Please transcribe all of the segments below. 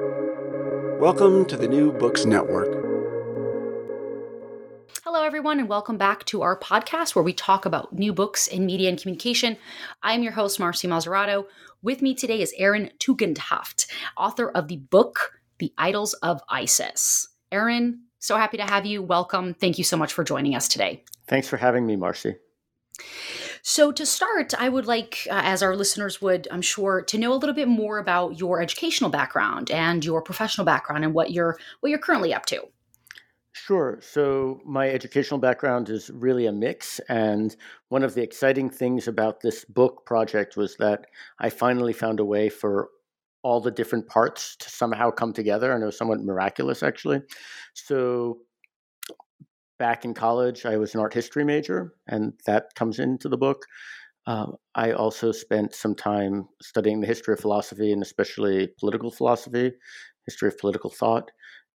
Welcome to the New Books Network. Hello, everyone, and welcome back to our podcast where we talk about new books in media and communication. I'm your host, Marci Mazzarotto. With me today is Aaron Tugendhaft, author of the book, The Idols of Isis. Aaron, so happy to have you. Welcome. Thank you so much for joining us today. Thanks for having me, Marci. So, to start, I would like, uh, as our listeners would, I'm sure, to know a little bit more about your educational background and your professional background and what you're what you're currently up to. Sure. So, my educational background is really a mix. And one of the exciting things about this book project was that I finally found a way for all the different parts to somehow come together. And it was somewhat miraculous, actually. So, back in college, I was an art history major, and that comes into the book. Um, I also spent some time studying the history of philosophy and especially political philosophy, history of political thought.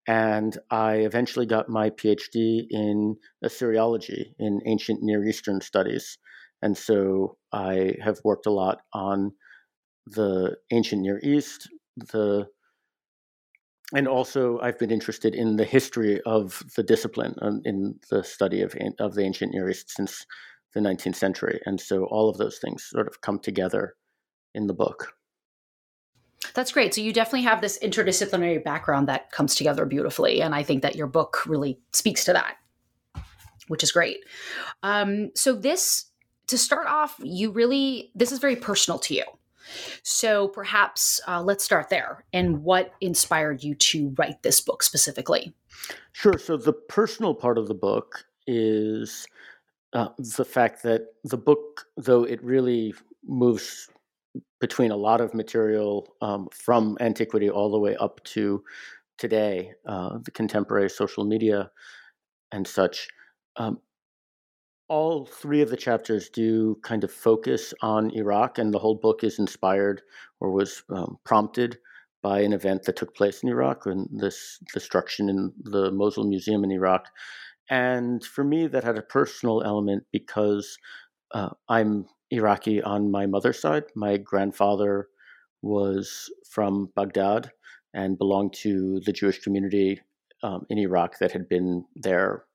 And I eventually got my PhD in Assyriology, in ancient Near Eastern studies. And so I have worked a lot on the ancient Near East, the and also I've been interested in the history of the discipline um, in the study of of the ancient Near East since the 19th century, and so all of those things sort of come together in the book. That's great. So you definitely have this interdisciplinary background that comes together beautifully, and I think that your book really speaks to that, which is great. Um, so this, to start off, you really this is very personal to you. So perhaps uh, let's start there. And what inspired you to write this book specifically? Sure. So the personal part of the book is uh, the fact that the book, though it really moves between a lot of material um, from antiquity all the way up to today, uh, the contemporary social media and such. Um, all three of the chapters do kind of focus on Iraq, and the whole book is inspired or was um, prompted by an event that took place in Iraq and this destruction in the Mosul Museum in Iraq. And for me, that had a personal element because uh, I'm Iraqi on my mother's side. My grandfather was from Baghdad and belonged to the Jewish community um, in Iraq that had been there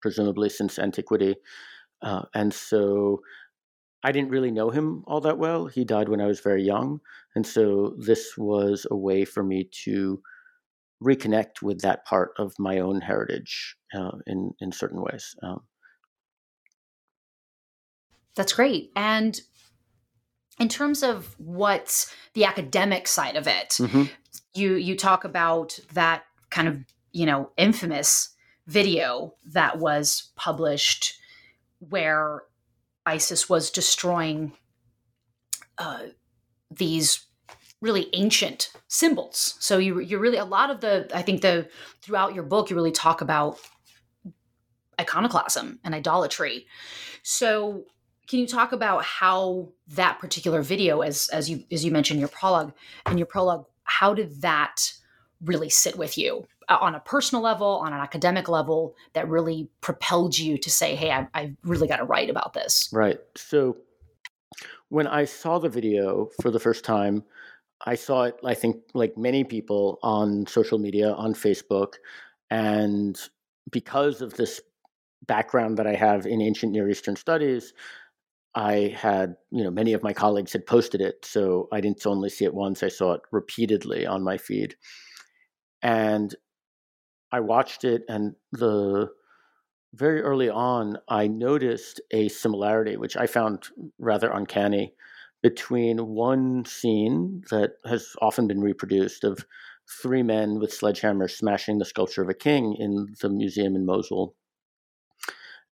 presumably since antiquity. Uh, and so I didn't really know him all that well. He died when I was very young. And so this was a way for me to reconnect with that part of my own heritage uh, in, in certain ways. Um, That's great. And in terms of what's the academic side of it, mm-hmm. you you talk about that kind of you know infamous video that was published where ISIS was destroying uh, these really ancient symbols. So you you really a lot of the I think the throughout your book you really talk about iconoclasm and idolatry. So can you talk about how that particular video as as you as you mentioned your prologue and your prologue how did that really sit with you Uh, on a personal level, on an academic level, that really propelled you to say, hey, I, I really got to write about this? Right. So when I saw the video for the first time, I saw it, I think, like many people on social media, on Facebook. And because of this background that I have in ancient Near Eastern studies, I had, you know, many of my colleagues had posted it. So I didn't only see it once, I saw it repeatedly on my feed. And I watched it, and the very early on, I noticed a similarity, which I found rather uncanny, between one scene that has often been reproduced of three men with sledgehammers smashing the sculpture of a king in the museum in Mosul.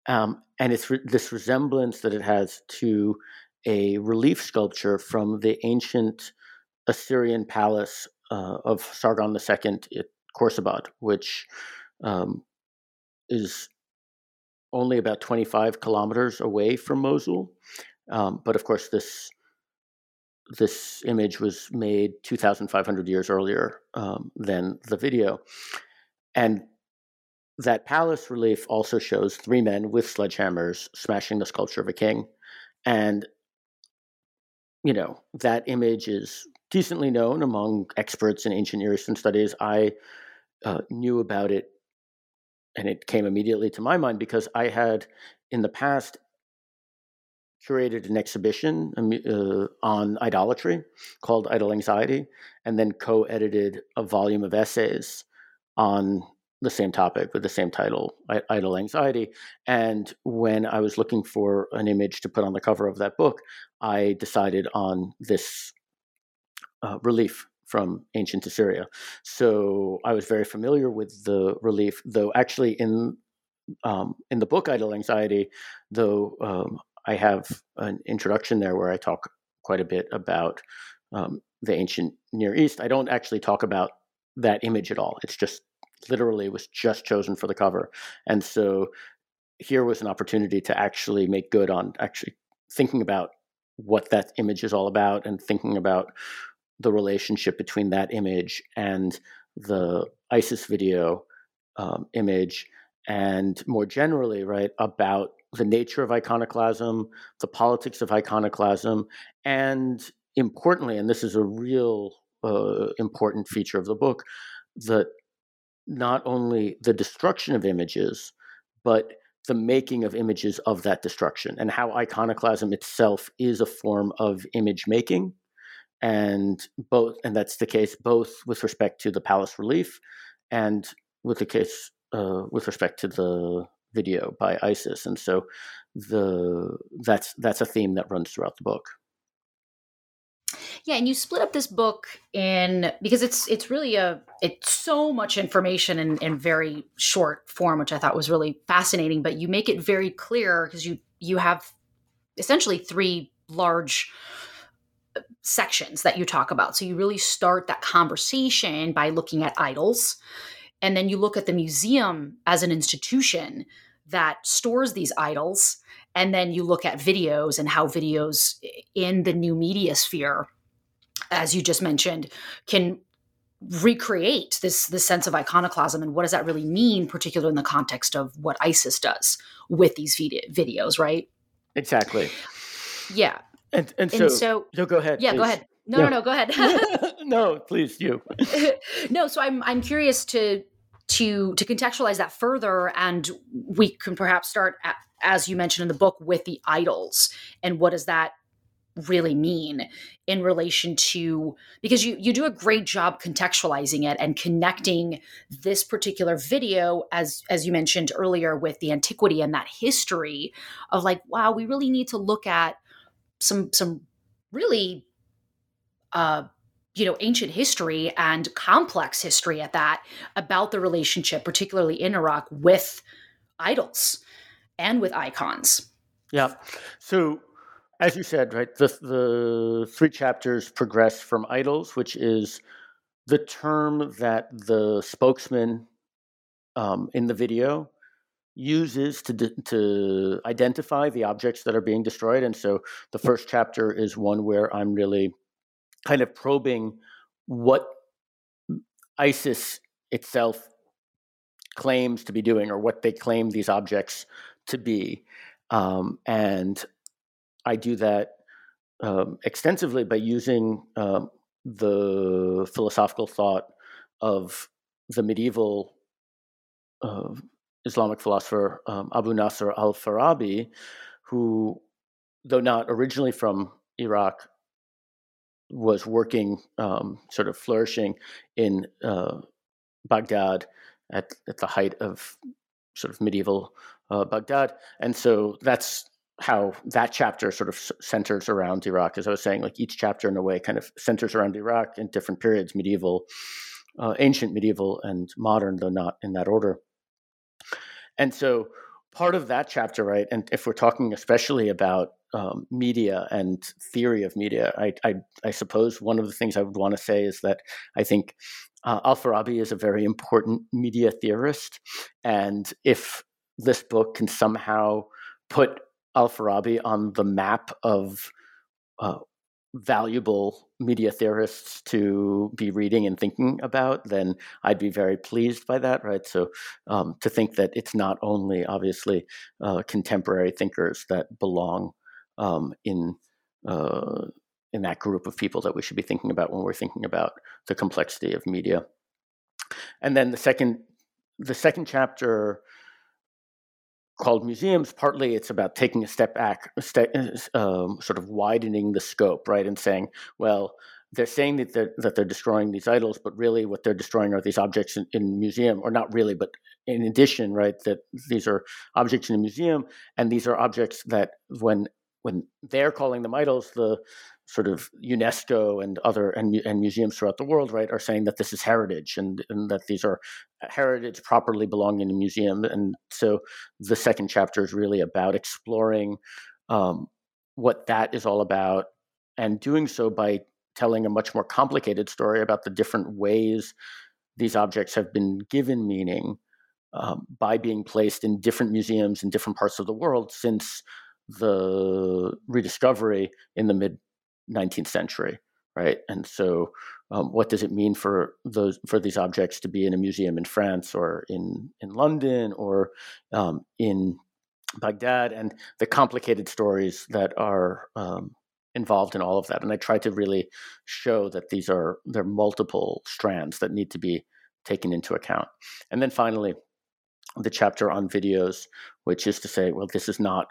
Um, and it's re- this resemblance that it has to a relief sculpture from the ancient Assyrian palace uh, of Sargon II at Khorsabad, which um, is only about 25 kilometers away from Mosul. Um, but of course, this this image was made 2,500 years earlier um, than the video, and that palace relief also shows three men with sledgehammers smashing the sculpture of a king, and you know that image is decently known among experts in ancient Near Eastern studies. I uh, knew about it, and it came immediately to my mind because I had in the past curated an exhibition um, uh, on idolatry called Idol Anxiety, and then co edited a volume of essays on the same topic with the same title, Idol Anxiety. And when I was looking for an image to put on the cover of that book, I decided on this uh, relief from ancient Assyria. So I was very familiar with the relief, though actually in um, in the book Idol Anxiety, though um, I have an introduction there where I talk quite a bit about um, the ancient Near East. I don't actually talk about that image at all. It's just literally was just chosen for the cover. And so here was an opportunity to actually make good on actually thinking about what that image is all about and thinking about the relationship between that image and the ISIS video um, image and more generally, right, about the nature of iconoclasm, the politics of iconoclasm, and importantly, and this is a real uh, important feature of the book, that not only the destruction of images, but the making of images of that destruction and how iconoclasm itself is a form of image making and both and that's the case both with respect to the palace relief and with the case uh, with respect to the video by isis and so the that's that's a theme that runs throughout the book yeah, and you split up this book in because it's it's really a it's so much information in, in very short form, which I thought was really fascinating. But you make it very clear because you you have essentially three large sections that you talk about. So you really start that conversation by looking at idols, and then you look at the museum as an institution that stores these idols and then you look at videos and how videos in the new media sphere as you just mentioned can recreate this this sense of iconoclasm and what does that really mean particularly in the context of what isis does with these videos right? Exactly. Yeah and and so, and so no, go ahead yeah please. go ahead no yeah. no no go ahead no please you no so i'm i'm curious to to to contextualize that further and we can perhaps start at, as you mentioned in the book with the idols and what does that really mean in relation to because you you do a great job contextualizing it and connecting this particular video as as you mentioned earlier with the antiquity and that history of like wow we really need to look at some some really uh you know ancient history and complex history at that about the relationship particularly in iraq with idols and with icons. Yeah. So as you said right the, the three chapters progress from idols which is the term that the spokesman um, in the video uses to to identify the objects that are being destroyed and so the first chapter is one where i'm really kind of probing what ISIS itself claims to be doing or what they claim these objects to be. Um, and I do that um, extensively by using um, the philosophical thought of the medieval uh, Islamic philosopher um, Abu Nasr al Farabi, who, though not originally from Iraq, was working, um, sort of flourishing in uh, Baghdad at, at the height of sort of medieval uh, Baghdad. And so that's how that chapter sort of centers around Iraq. As I was saying, like each chapter in a way kind of centers around Iraq in different periods, medieval, uh, ancient, medieval, and modern, though not in that order. And so part of that chapter, right, and if we're talking especially about um, media and theory of media. I, I, I, suppose one of the things I would want to say is that I think uh, Al Farabi is a very important media theorist. And if this book can somehow put Al Farabi on the map of uh, valuable media theorists to be reading and thinking about, then I'd be very pleased by that, right? So um, to think that it's not only obviously uh, contemporary thinkers that belong um, in uh, in that group of people that we should be thinking about when we're thinking about the complexity of media. And then the second the second chapter called museums partly it's about taking a step back um, sort of widening the scope right and saying well they're saying that they're, that they're destroying these idols but really what they're destroying are these objects in, in museum or not really but in addition right that these are objects in a museum and these are objects that when when they're calling them idols the sort of UNESCO and other and, and museums throughout the world, right, are saying that this is heritage and, and that these are heritage properly belonging in a museum. And so the second chapter is really about exploring um, what that is all about and doing so by telling a much more complicated story about the different ways these objects have been given meaning um, by being placed in different museums in different parts of the world since the rediscovery in the mid 19th century, right? And so, um, what does it mean for those for these objects to be in a museum in France or in in London or um, in Baghdad, and the complicated stories that are um, involved in all of that? And I try to really show that these are there are multiple strands that need to be taken into account. And then finally, the chapter on videos, which is to say, well, this is not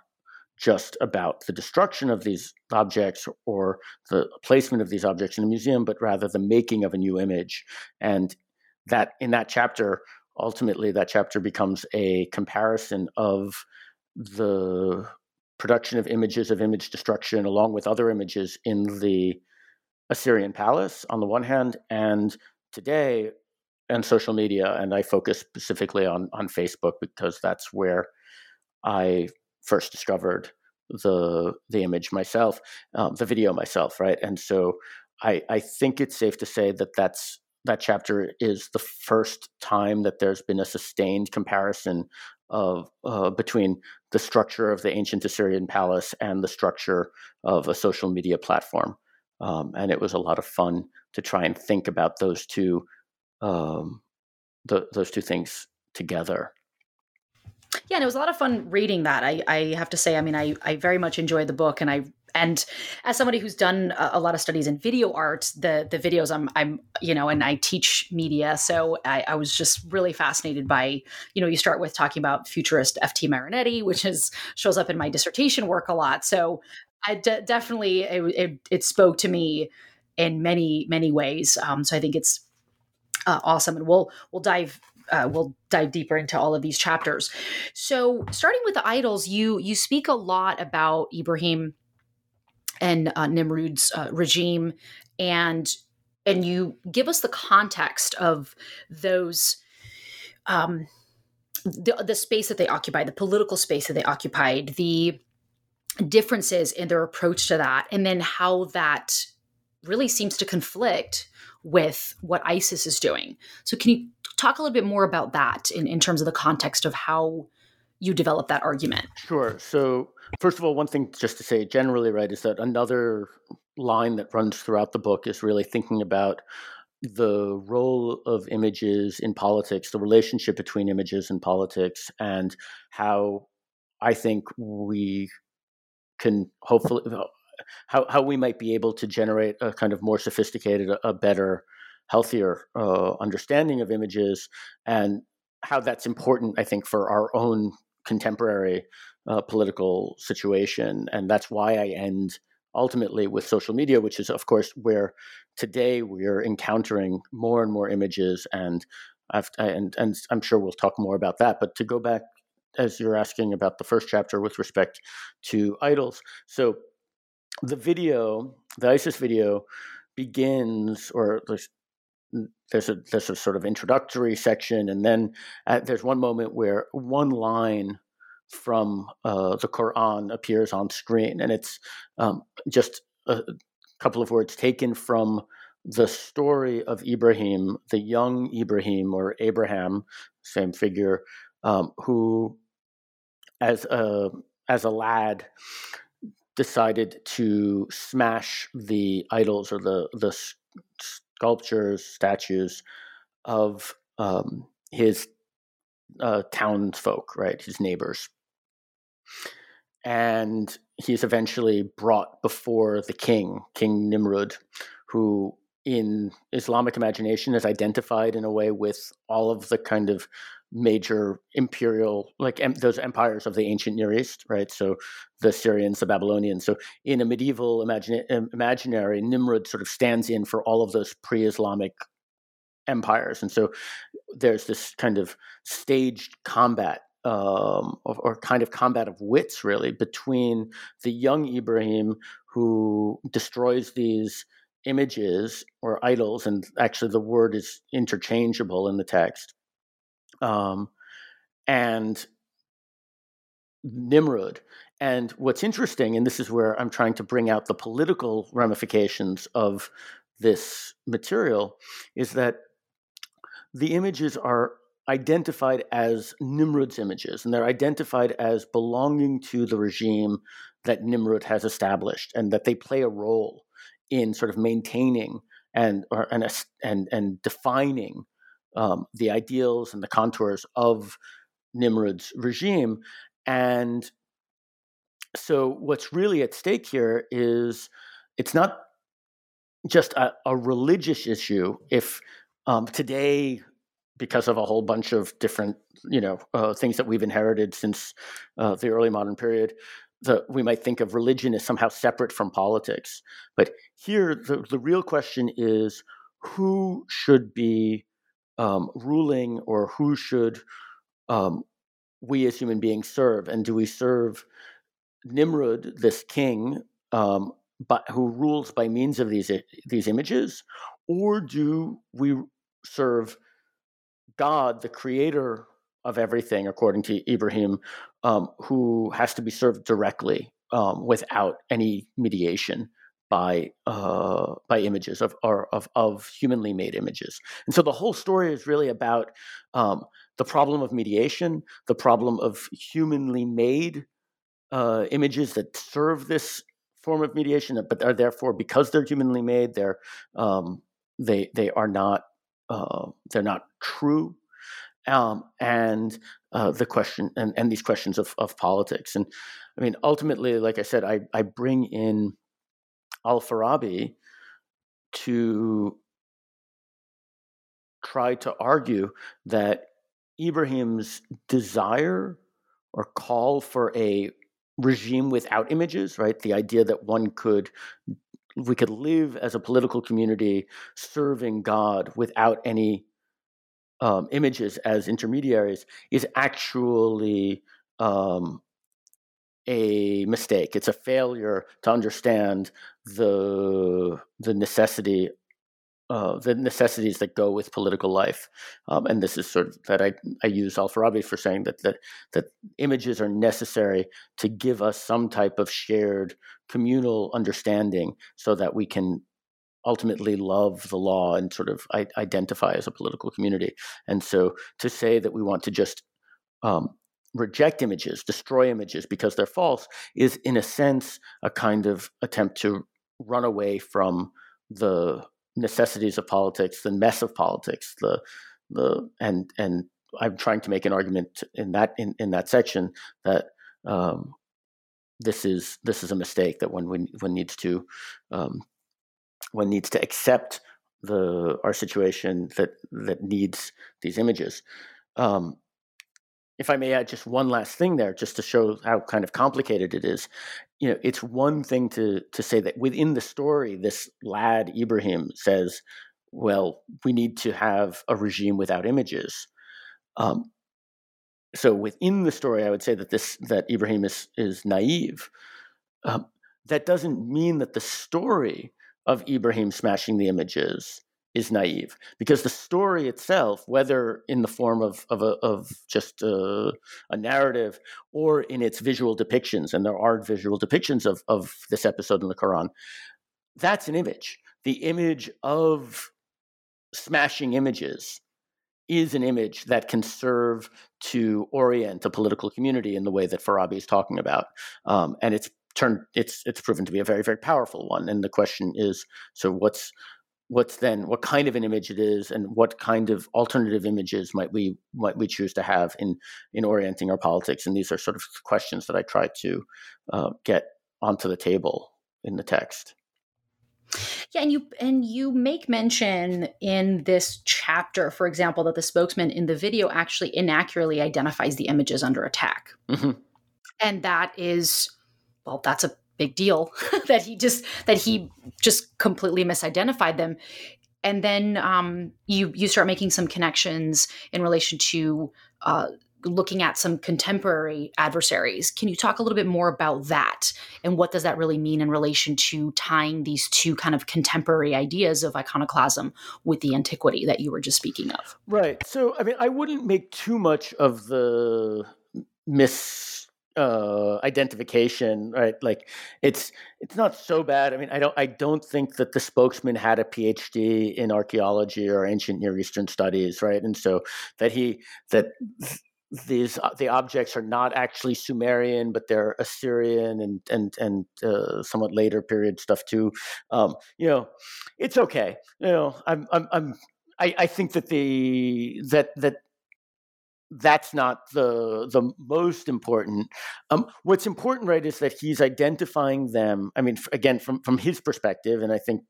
just about the destruction of these objects or the placement of these objects in a museum, but rather the making of a new image. And that in that chapter, ultimately, that chapter becomes a comparison of the production of images of image destruction along with other images in the Assyrian palace on the one hand, and today and social media. And I focus specifically on on Facebook because that's where I first discovered the the image myself, um, the video myself, right? And so I I think it's safe to say that that's that chapter is the first time that there's been a sustained comparison of uh, between the structure of the ancient Assyrian palace and the structure of a social media platform. Um, and it was a lot of fun to try and think about those two um, the, those two things together. Yeah, and it was a lot of fun reading that. I, I have to say, I mean, I, I very much enjoyed the book, and I and as somebody who's done a, a, lot of studies in video art, the the videos I'm I'm you know, and I teach media, so I, I, was just really fascinated by you know, you start with talking about futurist F.T. Marinetti, which is shows up in my dissertation work a lot. So I de- definitely it, it, it spoke to me in many many ways. Um, so I think it's uh, awesome, and we'll we'll dive uh, we'll dive deeper into all of these chapters. So, starting with the idols, you you speak a lot about Ibrahim and uh, Nimrod's uh, regime, and and you give us the context of those. Um, the, the space that they occupied, the political space that they occupied, the differences in their approach to that, and then how that really seems to conflict with what ISIS is doing. So, can you talk a little bit more about that in, in terms of the context of how you develop that argument? Sure. So, first of all, one thing just to say generally, right, is that another line that runs throughout the book is really thinking about the role of images in politics, the relationship between images and politics, and how I think we can hopefully how how we might be able to generate a kind of more sophisticated, a, better, healthier uh, understanding of images, and how that's important. I think for our own contemporary uh, political situation, and that's why I end ultimately with social media, which is of course where today we are encountering more and more images and. and, and I'm sure we'll talk more about that. But to go back as you're asking about the first chapter with respect to idols. So the video, the ISIS video, begins or there's there's a there's a sort of introductory section, and then at, there's one moment where one line from uh, the Quran appears on screen, and it's um, just a couple of words taken from the story of Ibrahim, the young Ibrahim or Abraham, same figure, um, who as a as a lad decided to smash the idols or the the sculptures, statues of um, his uh, townsfolk, right, his neighbors. and he's eventually brought before the king, King Nimrud, who in Islamic imagination is identified in a way with all of the kind of major imperial like em, those empires of the ancient near east right? So the Assyrians the babylonians. So in a medieval imaginary nimrod sort of stands in for all of those pre-islamic empires. And so there's this kind of staged combat um, or, or, kind of combat of wits really between the young ibrahim who destroys these images or idols and actually the word is interchangeable in the text um, and Nimrod. And what's interesting, and this is where I'm trying to bring out the political ramifications of this material, is that the images are identified as Nimrod's images, and they're identified as belonging to the regime that Nimrod has established, and that they play a role in sort of maintaining and or, and and and defining um, the ideals and the contours of Nimrod's regime. And so, what's really at stake here is it's not just a, a religious issue. If um, today, because of a whole bunch of different, you know, uh, things that we've inherited since uh, the early modern period, the, we might think of religion as somehow separate from politics. But here, the, the real question is who should be um, ruling or who should um, we as human beings serve? And do we serve Nimrod, this king, um, but, who rules by means of these, these images? Or do we serve God, the creator of everything, according to Ibrahim, um, who has to be served directly um, without any mediation? by uh, by images of of of humanly made images. And so the whole story is really about um, the problem of mediation, the problem of humanly made uh, images that serve this form of mediation, but are therefore because they're humanly made, they're um, they they are not uh, they're not true. Um, and uh, the question and, and these questions of, of politics and I mean ultimately, like I said, I I bring in Al Farabi to try to argue that Ibrahim's desire or call for a regime without images, right? The idea that one could we could live as a political community serving God without any um, images as intermediaries is actually um, a mistake. It's a failure to understand the the necessity uh, the necessities that go with political life. Um, and this is sort of that I, I use Al Farabi for saying that, that that images are necessary to give us some type of shared communal understanding so that we can ultimately love the law and sort of identify as a political community. And so to say that we want to just um, reject images, destroy images because they're false, is in a sense a kind of attempt to run away from the necessities of politics, the mess of politics, the the and and I'm trying to make an argument in that in, in that section that um, this is this is a mistake that one one needs to um, one needs to accept the our situation that that needs these images. Um, if I may add just one last thing there, just to show how kind of complicated it is, you know, it's one thing to to say that within the story, this lad Ibrahim says, "Well, we need to have a regime without images." Um, so within the story, I would say that this that Ibrahim is is naive. Um, that doesn't mean that the story of Ibrahim smashing the images is naive because the story itself, whether in the form of of, a, of just a, a, narrative or in its visual depictions, and there are visual depictions of of this episode in the Quran, that's an image. The image of smashing images is an image that can serve to orient a political community in the way that Farabi is talking about, um, and it's turned it's it's proven to be a very very powerful one. And the question is, so what's what's then what kind of an image it is and what kind of alternative images might we might we choose to have in in orienting our politics and these are sort of questions that i try to uh, get onto the table in the text yeah, and you and you make mention in this chapter, for example, that the spokesman in the video actually inaccurately identifies the images under attack, mm-hmm. and that is, well, that's a big deal that he just that he just completely misidentified them and then um, you you start making some connections in relation to uh, looking at some contemporary adversaries. Can you talk a little bit more about that and what does that really mean in relation to tying these two kind of contemporary ideas of iconoclasm with the antiquity that you were just speaking of? Right. So, I mean, I wouldn't make too much of the mis uh, identification, right? Like it's it's not so bad. I mean, I don't I don't think that the spokesman had a PhD in archaeology or ancient Near Eastern studies, right? And so that he that these uh, the objects are not actually Sumerian, but they're Assyrian and and and uh, somewhat later period stuff too. Um, you know, it's okay. You know, I'm I'm, I'm I, I think that the that that that's not the the most important. Um, what's important, right, is that he's identifying them. I mean, again, from from his perspective, and I think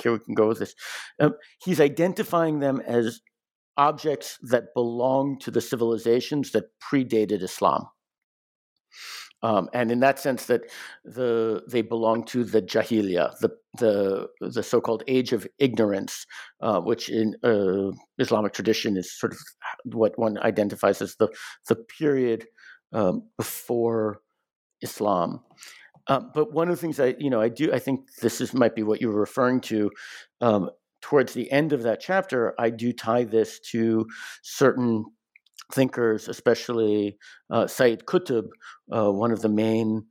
here we can go with this. Um, he's identifying them as objects that belong to the civilizations that predated Islam. Um, and in that sense, that the they belong to the jahiliya, the the the so-called age of ignorance, uh, which in uh, Islamic tradition is sort of what one identifies as the the period um, before Islam. Um, but one of the things I you know I do I think this is might be what you were referring to. Um, towards the end of that chapter, I do tie this to certain thinkers, especially uh, Sayyid Qutb, uh, one of the main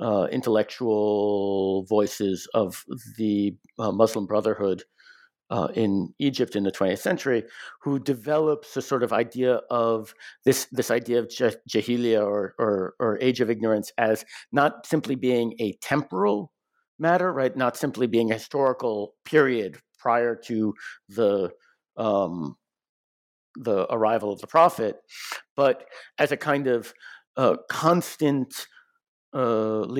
uh, intellectual voices of the uh, Muslim Brotherhood uh, in Egypt in the 20th century, who develops a sort of idea of this this idea of jahiliya or, or, or age of ignorance as not simply being a temporal matter, right? Not simply being a historical period prior to the um, the arrival of the prophet, but as a kind of uh, constantly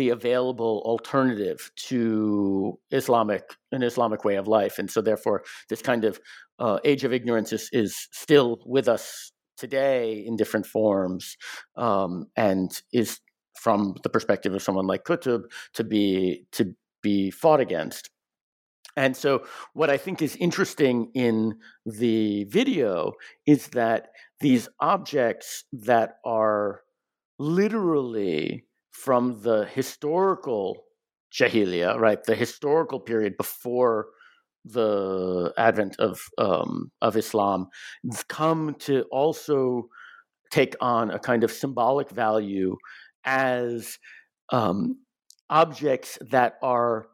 available alternative to Islamic an Islamic way of life, and so therefore this kind of uh, age of ignorance is, is still with us today in different forms, um, and is from the perspective of someone like Qutb to be to be fought against. And so, what I think is interesting in the video is that these objects that are literally from the historical Jahiliya, right, the historical period before the advent of um, of Islam, come to also take on a kind of symbolic value as um, objects that are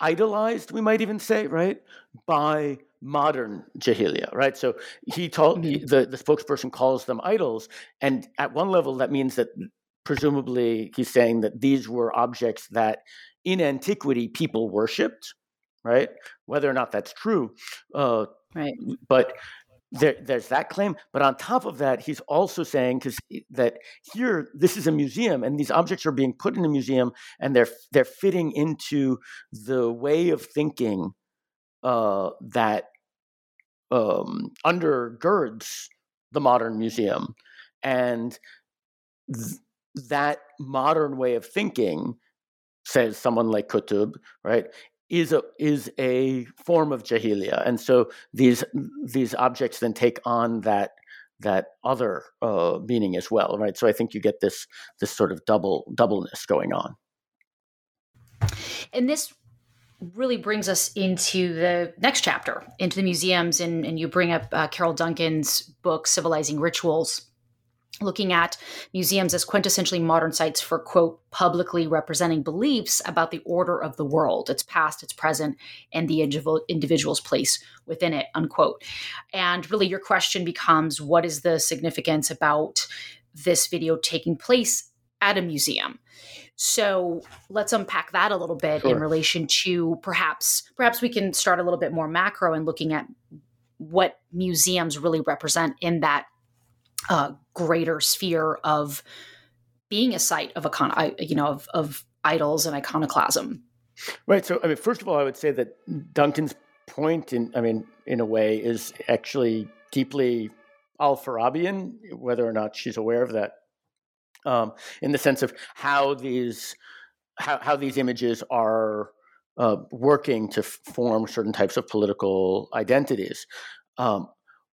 idolized, we might even say, right, by modern Jahiliya, right? So he told mm-hmm. the, the spokesperson calls them idols. And at one level, that means that presumably he's saying that these were objects that in antiquity people worshipped, right? Whether or not that's true. Uh, right. But there, there's that claim, but on top of that, he's also saying because that here this is a museum, and these objects are being put in a museum, and they're they're fitting into the way of thinking uh, that um, undergirds the modern museum, and th- that modern way of thinking says someone like Qutb, right, is a is a form of jahiliya, and so these these objects then take on that that other uh, meaning as well, right? So I think you get this this sort of double doubleness going on. And this really brings us into the next chapter, into the museums, and, and you bring up uh, Carol Duncan's book, Civilizing Rituals looking at museums as quintessentially modern sites for quote publicly representing beliefs about the order of the world its past its present and the individual's place within it unquote and really your question becomes what is the significance about this video taking place at a museum. So let's unpack that a little bit sure. in relation to perhaps perhaps we can start a little bit more macro and looking at what museums really represent in that uh, greater sphere of being a site of icon, you know, of, of idols and iconoclasm. Right. So, I mean, first of all, I would say that Duncan's point, in I mean, in a way, is actually deeply Al-Farabian, whether or not she's aware of that, um, in the sense of how these how, how these images are uh, working to form certain types of political identities. Um,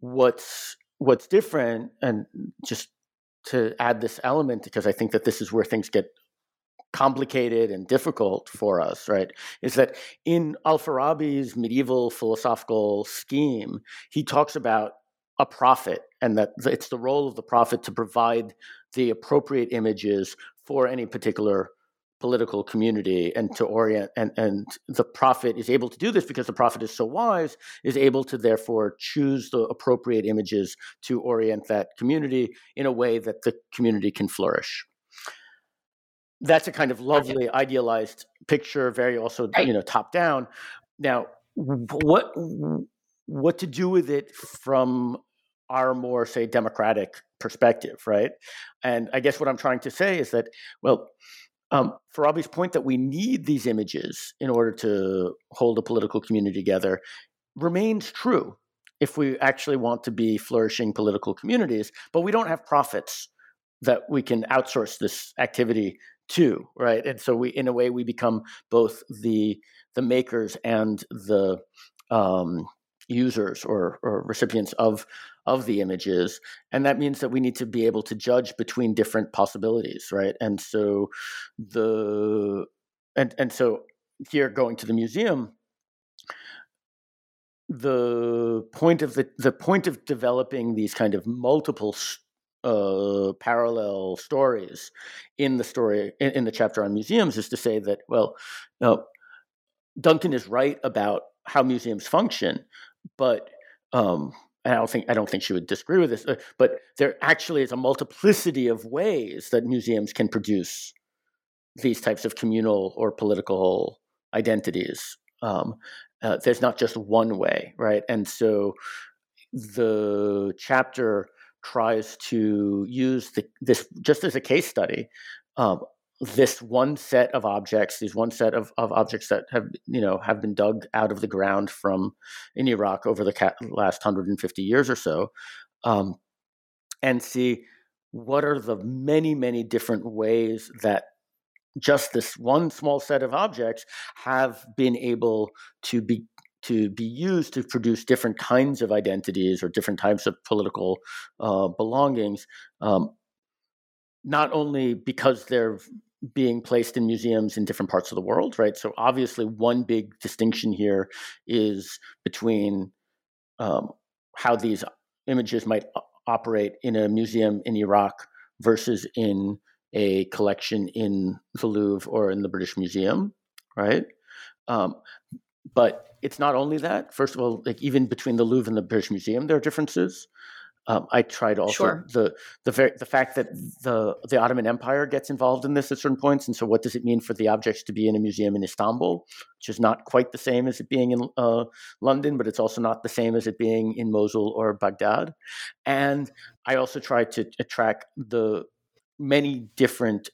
what's what's different, and just to add this element, because I think that this is where things get complicated and difficult for us, right, is that in Al Farabi's medieval philosophical scheme, he talks about a prophet and that it's the role of the prophet to provide the appropriate images for any particular political community and to orient and, and the prophet is able to do this because the prophet is so wise is able to therefore choose the appropriate images to orient that community in a way that the community can flourish that's a kind of lovely idealized picture, very also you know top down. Now, what what to do with it from our more say democratic perspective, right? And I guess what I'm trying to say is that well. Um, Farabi's point that we need these images in order to hold a political community together remains true if we actually want to be flourishing political communities, but we don't have prophets that we can outsource this activity to, right? And so we, in a way, we become both the the makers and the um, users or, or recipients of of the images, and that means that we need to be able to judge between different possibilities, right? And so the and and so here going to the museum the point of the the point of developing these kind of multiple uh, parallel stories in the story in, in, the chapter on museums is to say that well, no, Duncan is right about how museums function, but um, I don't think I don't think she would disagree with this. Uh, but there actually is a multiplicity of ways that museums can produce these types of communal or political identities. Um, uh, there's not just one way, right? And so the chapter tries to use the, this just as a case study. Um, this one set of objects, these one set of, of objects that have you know have been dug out of the ground from in Iraq over the last 150 years or so, um, and see what are the many many different ways that just this one small set of objects have been able to be to be used to produce different kinds of identities or different types of political uh, belongings, um, not only because they're being placed in museums in different parts of the world, right? So obviously, one big distinction here is between um, how these images might operate in a museum in Iraq versus in a collection in the Louvre or in the British Museum, right? Um, but it's not only that. First of all, like even between the Louvre and the British Museum, there are differences. Um, I tried also sure. the the very, the fact that the the Ottoman Empire gets involved in this at certain points, and so what does it mean for the objects to be in a museum in Istanbul, which is not quite the same as it being in uh, London, but it's also not the same as it being in Mosul or Baghdad. And I also tried to track the many different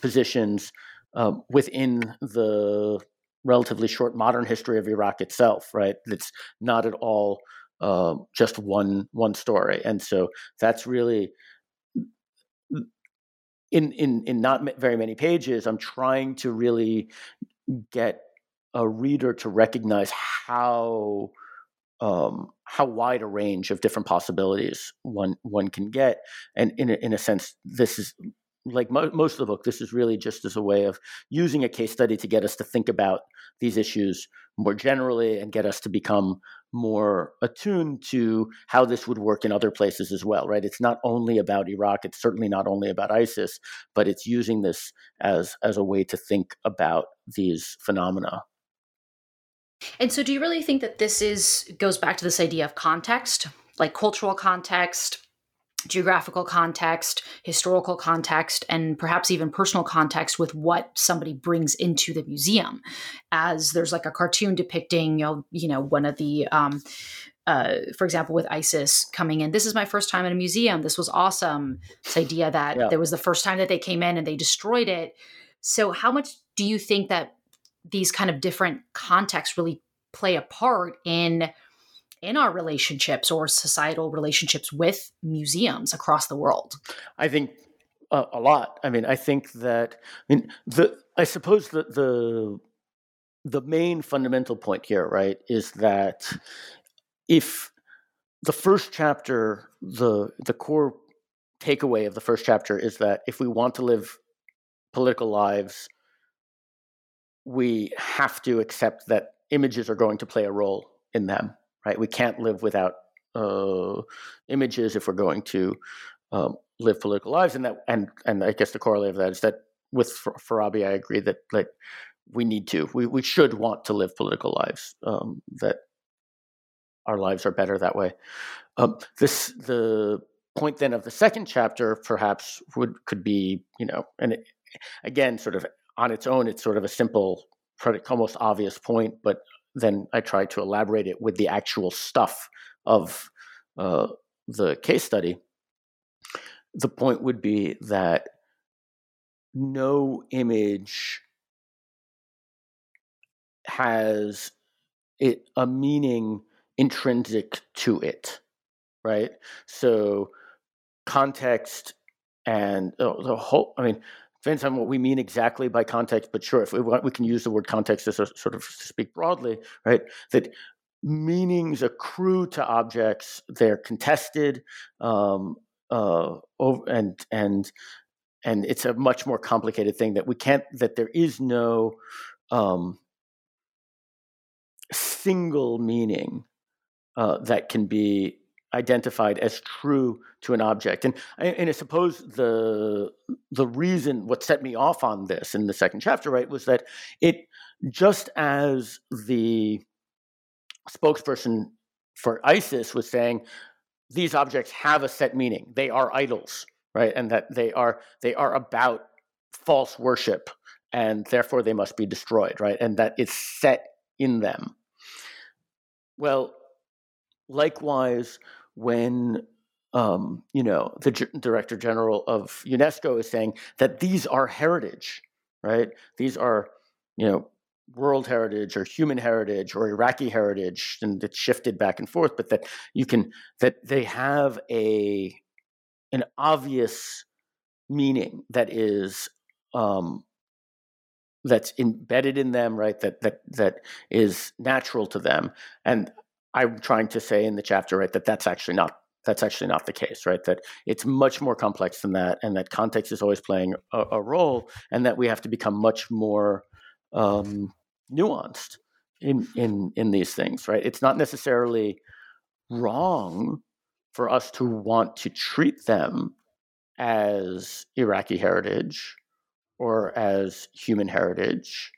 positions um, within the relatively short modern history of Iraq itself, right? It's not at all uh, just one one story, and so that's really in in in not very many pages. I'm trying to really get a reader to recognize how um, how wide a range of different possibilities one one can get, and in a, in a sense, this is like mo- most of the book, this is really just as a way of using a case study to get us to think about these issues more generally and get us to become more attuned to how this would work in other places as well, right? It's not only about Iraq, it's certainly not only about ISIS, but it's using this as as a way to think about these phenomena. And so do you really think that this is goes back to this idea of context, like cultural context, geographical context, historical context, and perhaps even personal context with what somebody brings into the museum. As there's like a cartoon depicting, you know, you know one of the um, uh, for example, with ISIS coming in, this is my first time in a museum. This was awesome. This idea that yeah. there was the first time that they came in and they destroyed it. So, how much do you think that these kind of different contexts really play a part in in our relationships or societal relationships with museums across the world? I think a lot. I mean, I think that I mean the I suppose the the the main fundamental point here, right, is that if the first chapter, the the core takeaway of the first chapter is that if we want to live political lives, we have to accept that images are going to play a role in them. Right? We can't live without uh, images if we're going to um, live political lives, and that and and I guess the corollary of that is that with Farabi, I agree that like we need to, we we should want to live political lives. Um, that our lives are better that way. Um, this the point then of the second chapter perhaps would could be you know and it, again sort of on its own it's sort of a simple almost obvious point but then i try to elaborate it with the actual stuff of uh, the case study the point would be that no image has it a meaning intrinsic to it, right? So context and uh, the whole, I mean, depends on what we mean exactly by context, but sure, if we want, we can use the word context as a sort of to speak broadly, right? That meanings accrue to objects, they're contested, um, uh, and and and it's a much more complicated thing that we can't that there is no um, single meaning uh, that can be identified as true to an object. And, and I suppose the the reason what set me off on this in the second chapter, right, was that it just as the spokesperson for ISIS was saying, these objects have a set meaning. They are idols, right? And that they are they are about false worship and therefore they must be destroyed, right? And that it's set in them. Well, likewise, when um, you know the G- director general of UNESCO is saying that these are heritage, right? These are you know world heritage or human heritage or Iraqi heritage, and it's shifted back and forth, but that you can that they have a an obvious meaning that is um, that's embedded in them, right? That that that is natural to them, and I'm trying to say in the chapter, right, that that's actually not that's actually not the case, right? That it's much more complex than that, and that context is always playing a, a role, and that we have to become much more um, nuanced in in in these things, right? It's not necessarily wrong for us to want to treat them as Iraqi heritage or as human heritage,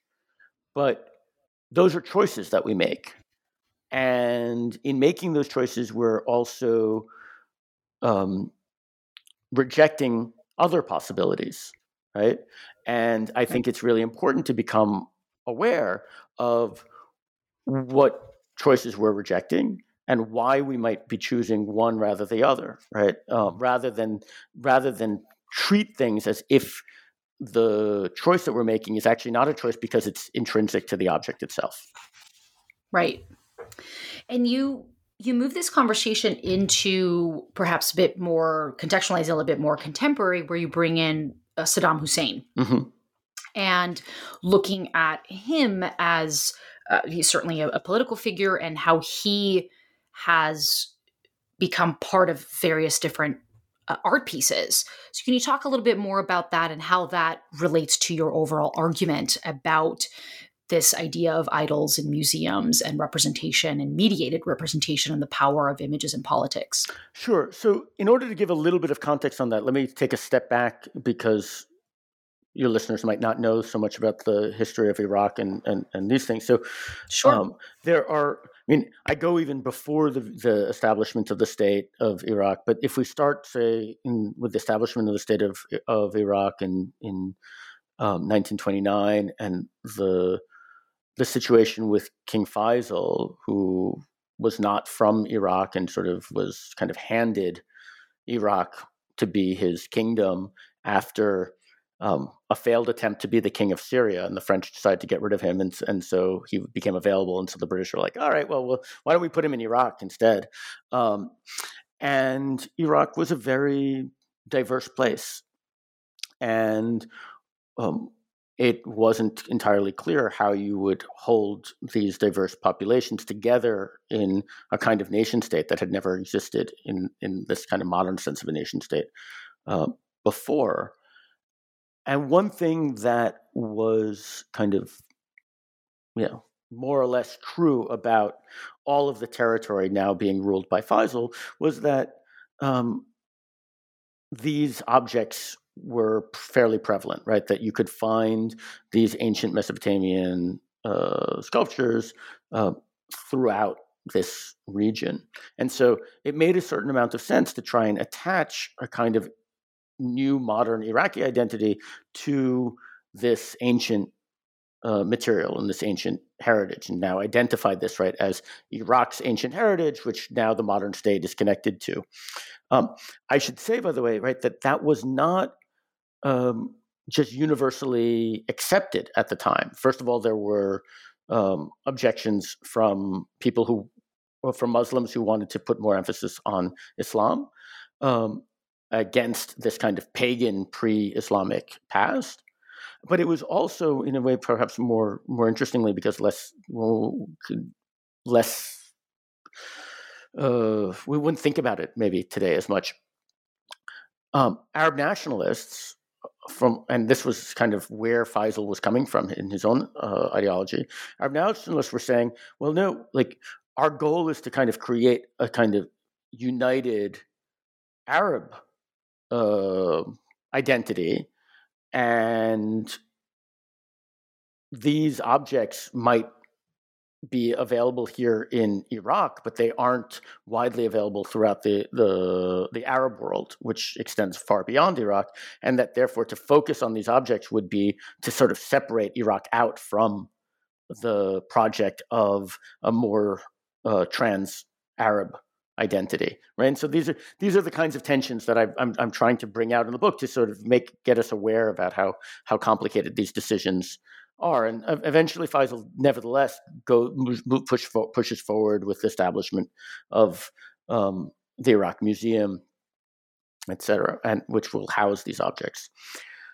but those are choices that we make and in making those choices, we're also um, rejecting other possibilities, right? And I think it's really important to become aware of what choices we're rejecting and why we might be choosing one rather than the other, right? Um, rather than rather than treat things as if the choice that we're making is actually not a choice because it's intrinsic to the object itself. Right. And you you move this conversation into perhaps a bit more contextualizing a little bit more contemporary, where you bring in uh, Saddam Hussein mm-hmm. and looking at him as uh, he's certainly a, a political figure and how he has become part of various different uh, art pieces. So, can you talk a little bit more about that and how that relates to your overall argument about this idea of idols in museums and representation and mediated representation and the power of images in politics. Sure. So, in order to give a little bit of context on that, let me take a step back because your listeners might not know so much about the history of Iraq and, and, and these things. So, sure. Um, there are I mean, I go even before the, the establishment of the state of Iraq. But if we start, say, in, with the establishment of the state of of Iraq in in um, 1929 and the the situation with King Faisal, who was not from Iraq and sort of was kind of handed Iraq to be his kingdom after um, a failed attempt to be the king of Syria, and the French decided to get rid of him, and and so he became available, and so the British were like, all right, well, well why don't we put him in Iraq instead? Um, and Iraq was a very diverse place, and um, it wasn't entirely clear how you would hold these diverse populations together in a kind of nation state that had never existed in in this kind of modern sense of a nation state uh, before. And one thing that was kind of, you know, more or less true about all of the territory now being ruled by Faisal was that um, these objects were fairly prevalent, right? That you could find these ancient Mesopotamian uh, sculptures uh, throughout this region. And so it made a certain amount of sense to try and attach a kind of new modern Iraqi identity to this ancient uh, material and this ancient heritage, and now identify this right as Iraq's ancient heritage, which now the modern state is connected to. Um, I should say, by the way, right, that that was not um, just universally accepted at the time. First of all, there were um, objections from people who, well, from Muslims who wanted to put more emphasis on Islam. Um, against this kind of pagan pre-Islamic past. But it was also, in a way, perhaps more more interestingly, because less well, less uh, we wouldn't think about it maybe today as much. Um, Arab nationalists from, and this was kind of where Faisal was coming from in his own uh, ideology. Arab nationalists were saying, well, no, like our goal is to kind of create a kind of united Arab uh, identity, and these objects might be available here in Iraq, but they aren't widely available throughout the, the, the Arab world, which extends far beyond Iraq, and that therefore to focus on these objects would be to sort of separate Iraq out from the project of a more uh, trans Arab identity, right? And so these are these are the kinds of tensions that I, I'm I'm trying to bring out in the book to sort of make get us aware about how how complicated these decisions are, and eventually Faisal, nevertheless, go push pushes forward with the establishment of um, the Iraq Museum, etc., and which will house these objects.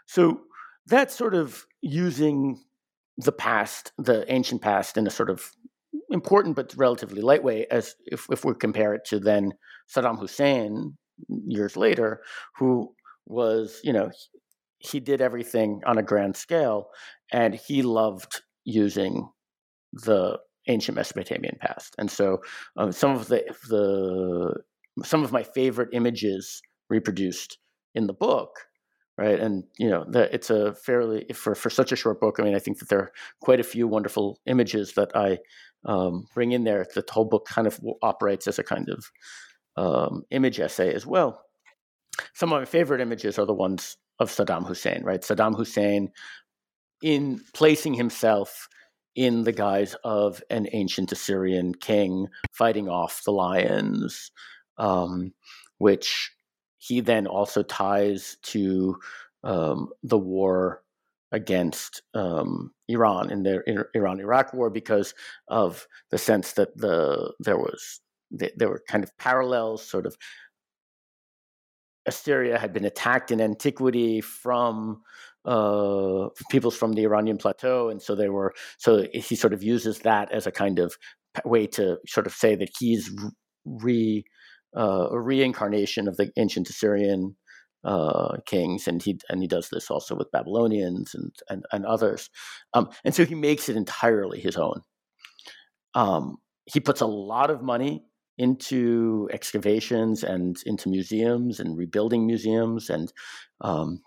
So that's sort of using the past, the ancient past, in a sort of important but relatively light way, as if, if we compare it to then Saddam Hussein years later, who was, you know, he did everything on a grand scale and he loved using the ancient Mesopotamian past. And so um, some of the, the some of my favorite images reproduced in the book right and you know that it's a fairly for for such a short book i mean i think that there are quite a few wonderful images that i um, bring in there. The whole book kind of operates as a kind of um, image essay as well. Some of my favorite images are the ones of Saddam Hussein, right? Saddam Hussein in placing himself in the guise of an ancient Assyrian king fighting off the lions, um, which he then also ties to um, the war against um, Iran in the Iran-Iraq war because of the sense that the there was there were kind of parallels, sort of. Assyria had been attacked in antiquity from uh, peoples from the Iranian plateau, and so they were. So he sort of uses that as a kind of way to sort of say that he's re uh, a reincarnation of the ancient Assyrian uh, kings, and he and he does this also with Babylonians and and, and others, um, and so he makes it entirely his own. Um, he puts a lot of money into excavations and into museums and rebuilding museums, and um,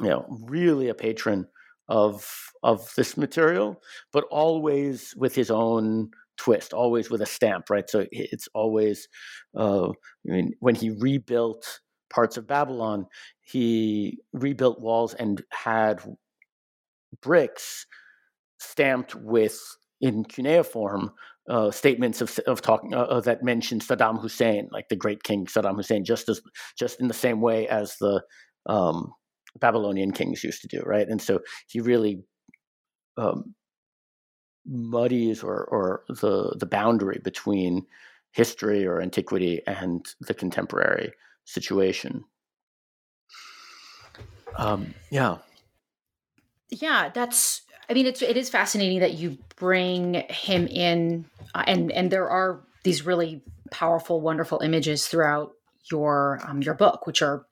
you know, really a patron of of this material, but always with his own twist, always with a stamp, right? So it's always, uh, I mean, when he rebuilt parts of Babylon, he rebuilt walls and had bricks stamped with in cuneiform uh, statements of of talking uh, uh, that mention Saddam Hussein, like the great king Saddam Hussein, just as just in the same way as the um, Babylonian kings used to do, right? And so he really um, muddies or or the the boundary between history or antiquity and the contemporary situation. Um, yeah, yeah, that's. I mean, it's it is fascinating that you bring him in, uh, and and there are these really powerful, wonderful images throughout your um, your book, which are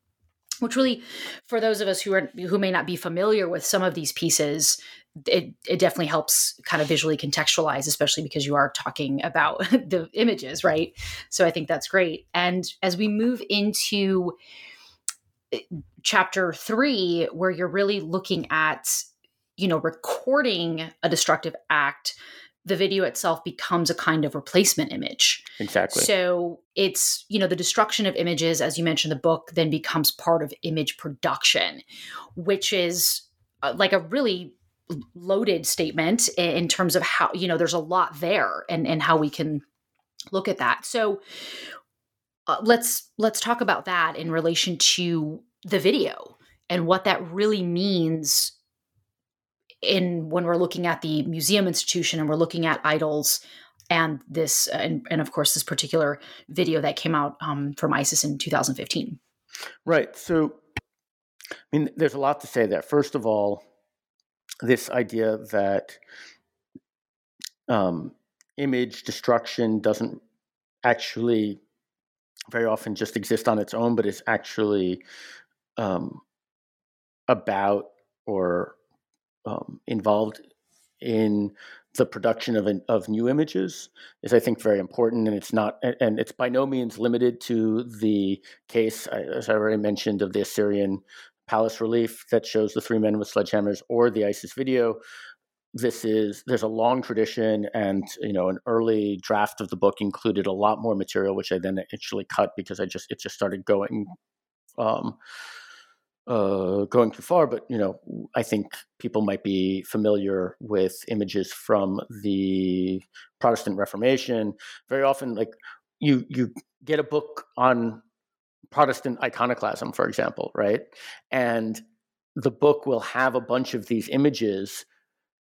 which really for those of us who are who may not be familiar with some of these pieces it, it definitely helps kind of visually contextualize especially because you are talking about the images right? So i think that's great. And as we move into eh, chapter three where you're really looking at you know recording a destructive act the video itself becomes a kind of replacement image. Exactly. So it's, you know, the destruction of images, as you mentioned, the book then becomes part of image production, which is uh, like a really loaded statement in terms of how, you know, there's a lot there and, and how we can look at that. So uh, let's let's talk about that in relation to the video and what that really means in when we're looking at the museum institution and we're looking at idols and this and, and of course this particular video that came out um, from isis in 2015 right. So i mean there's a lot to say there. First of all this idea that um, image destruction doesn't actually very often just exist on its own but is actually um, about or um, involved in the production of of new images is, I think, very important, and it's not, and it's by no means limited to the case, as I already mentioned, of the Assyrian palace relief that shows the three men with sledgehammers, or the ISIS video. This is there's a long tradition, and you know, an early draft of the book included a lot more material, which I then actually cut because I just it just started going. Um, uh, going too far, but you know, I think people might be familiar with images from the Protestant Reformation. Very often, like you you get a book on Protestant iconoclasm, for example, right? And the book will have a bunch of these images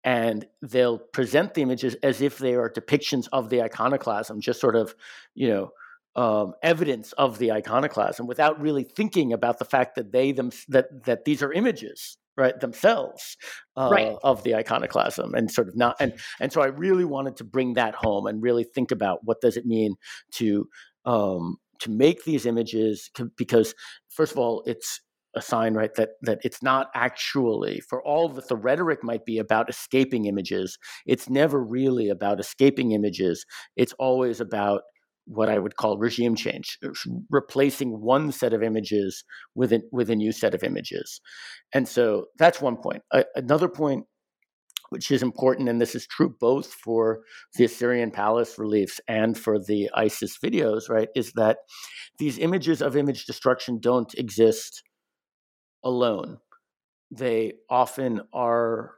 and they'll present the images as if they are depictions of the iconoclasm, just sort of, you know, um, evidence of the iconoclasm without really thinking about the fact that they them that that these are images right themselves uh, right. of the iconoclasm and sort of not and and so I really wanted to bring that home and really think about what does it mean to um, to make these images because first of all it's a sign right that that it's not actually for all that the rhetoric might be about escaping images it's never really about escaping images it's always about what I would call regime change, uh, replacing one set of images with a, with a new set of images. And so that's one point. another point, which is important, and this is true both for the Assyrian palace reliefs and for the ISIS videos, right, is that these images of image destruction don't exist alone. They often are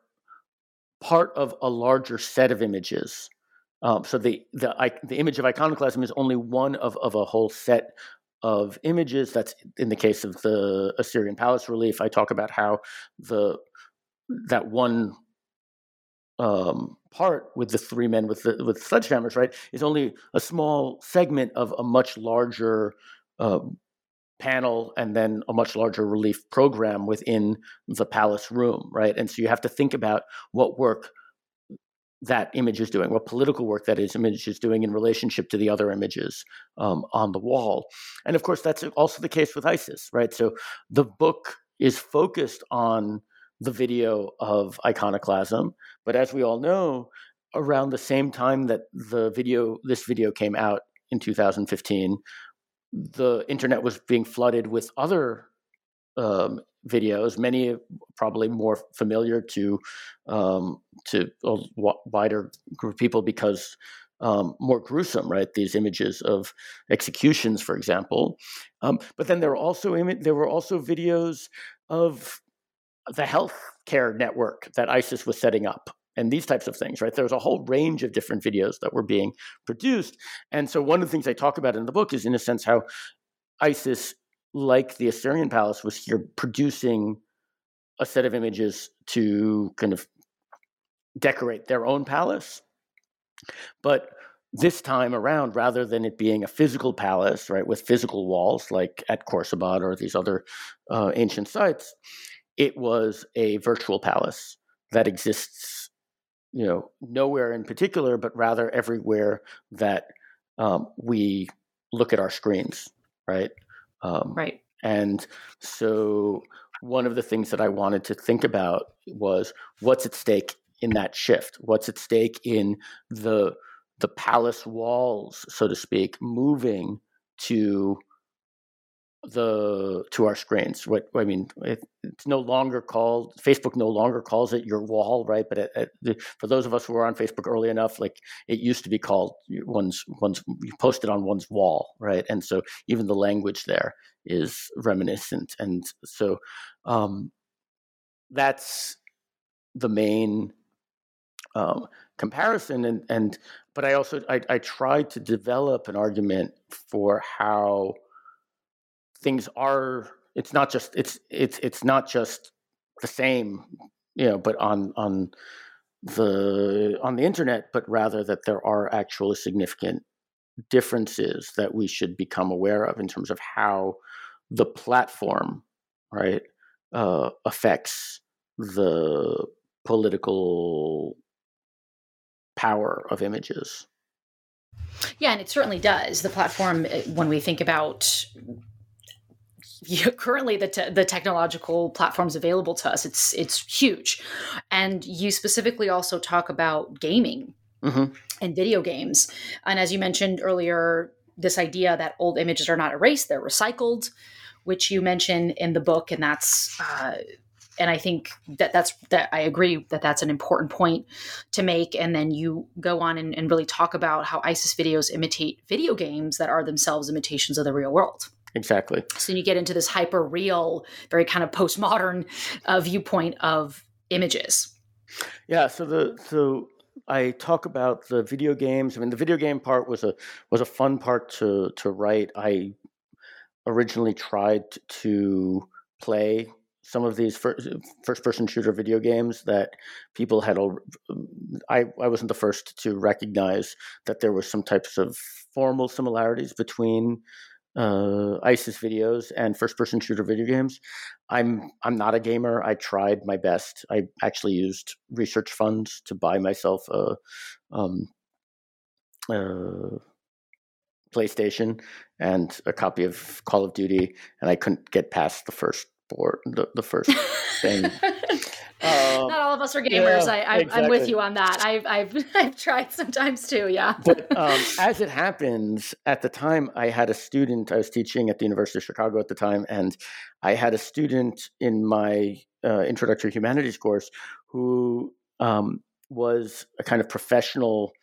part of a larger set of images um, so the the the image of iconoclasm is only one of of a whole set of images. That's in the case of the Assyrian palace relief. I talk about how the that one um, part with the three men with the with sledgehammers, right, is only a small segment of a much larger uh, panel and then a much larger relief program within the palace room, right? And so you have to think about what work that image is doing, what political work that is image is doing in relationship to the other images um, on the wall. And of course, that's also the case with ISIS, right? So the book is focused on the video of iconoclasm, but as we all know, around the same time that the video, this video came out in 2015, the internet was being flooded with other um, videos, many probably more familiar to um, to a wider group of people because um, more gruesome, right? These images of executions, for example. Um, but then there were also Im- there were also videos of the health care network that ISIS was setting up and these types of things, right? There was a whole range of different videos that were being produced. And so one of the things I talk about in the book is, in a sense, how ISIS, like the Assyrian palace, was here producing a set of images to kind of decorate their own palace. But this time around, rather than it being a physical palace, right, with physical walls like at Khorsabad or these other uh, ancient sites, it was a virtual palace that exists, you know, nowhere in particular, but rather everywhere that um, we look at our screens, right? Um, right. And so, one of the things that I wanted to think about was what's at stake in that shift. What's at stake in the the palace walls, so to speak, moving to the to our screens. What I mean, it, it's no longer called Facebook. No longer calls it your wall, right? But it, it, for those of us who were on Facebook early enough, like it used to be called one's one's you posted on one's wall, right? And so even the language there is reminiscent, and so um, that's the main um, comparison. And and but I also I, I tried to develop an argument for how things are it's not just it's it's it's not just the same you know but on on the on the internet but rather that there are actually significant differences that we should become aware of in terms of how the platform right uh, affects the political power of images. Yeah and it certainly does. The platform eh, when we think about currently the te- the technological platforms available to us it's it's huge and you specifically also talk about gaming mm-hmm. and video games and as you mentioned earlier this idea that old images are not erased they're recycled which you mention in the book and that's uh, and I think that that's that I agree that that's an important point to make. And then you go on and, and really talk about how ISIS videos imitate video games that are themselves imitations of the real world. Exactly. So you get into this hyper real, very kind of postmodern uh, viewpoint of images. Yeah. So the so I talk about the video games. I mean, the video game part was a was a fun part to to write. I originally tried to play some of these first, first person shooter video games that people had I, I wasn't the first to recognize that there were some types of formal similarities between uh, ISIS videos and first-person shooter video games. I'm I'm not a gamer. I tried my best. I actually used research funds to buy myself a, um, PlayStation and a copy of Call of Duty, and I couldn't get past the first board, the, the first thing. Um, Not all of us are gamers. Yeah, I, am with you on that. I've, I've, I've tried sometimes too. Yeah. but um, as it happens, at the time, I had a student. I was teaching at the University of Chicago at the time, and I had a student in my uh, introductory humanities course who um, was a kind of professional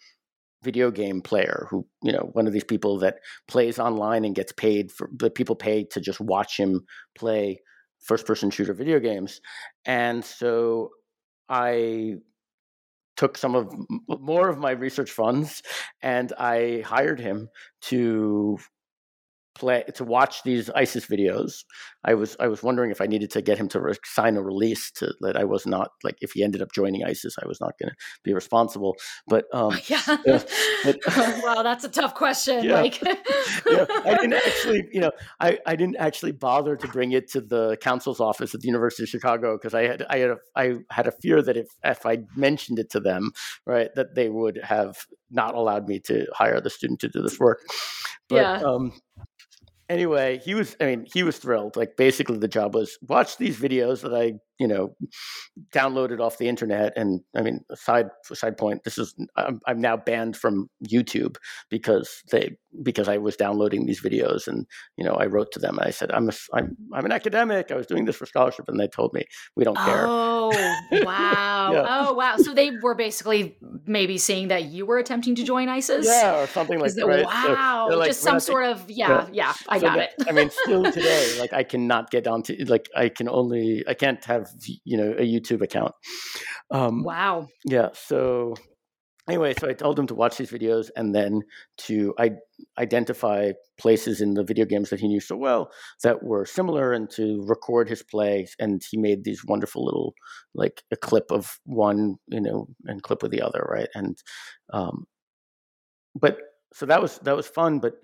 video game player who you know one of these people that plays online and gets paid for the people pay to just watch him play first person shooter video games. And so I took some of more of my research funds and I hired him to play to watch these ISIS videos. I was I was wondering if I needed to get him to re- sign a release to that I was not like if he ended up joining ISIS, I was not going to be responsible. But um, yeah, uh, but, wow, that's a tough question. Yeah, like, yeah, I didn't actually, you know, I, I didn't actually bother to bring it to the counsel's office at the University of Chicago because I had I had a, I had a fear that if if I mentioned it to them, right, that they would have not allowed me to hire the student to do this work. But, yeah. Um, anyway, he was. I mean, he was thrilled. Like basically, the job was watch these videos that I, you know, downloaded off the internet. And I mean, side side point. This is I'm, I'm now banned from YouTube because they because I was downloading these videos, and you know, I wrote to them and I said, I'm a, I'm I'm an academic. I was doing this for scholarship, and they told me we don't care. Oh wow! yeah. Oh wow! So they were basically maybe seeing that you were attempting to join ISIS. Yeah, or something like that. Right? Wow! So like, just some sort of yeah, yeah. yeah I so got that, it. I mean, still today, like I cannot get onto like I can only I can't have you know a YouTube account. Um, wow. Yeah. So anyway, so I told him to watch these videos and then to I- identify places in the video games that he knew so well that were similar and to record his play. And he made these wonderful little, like a clip of one, you know, and clip of the other, right? And, um, but so that was that was fun but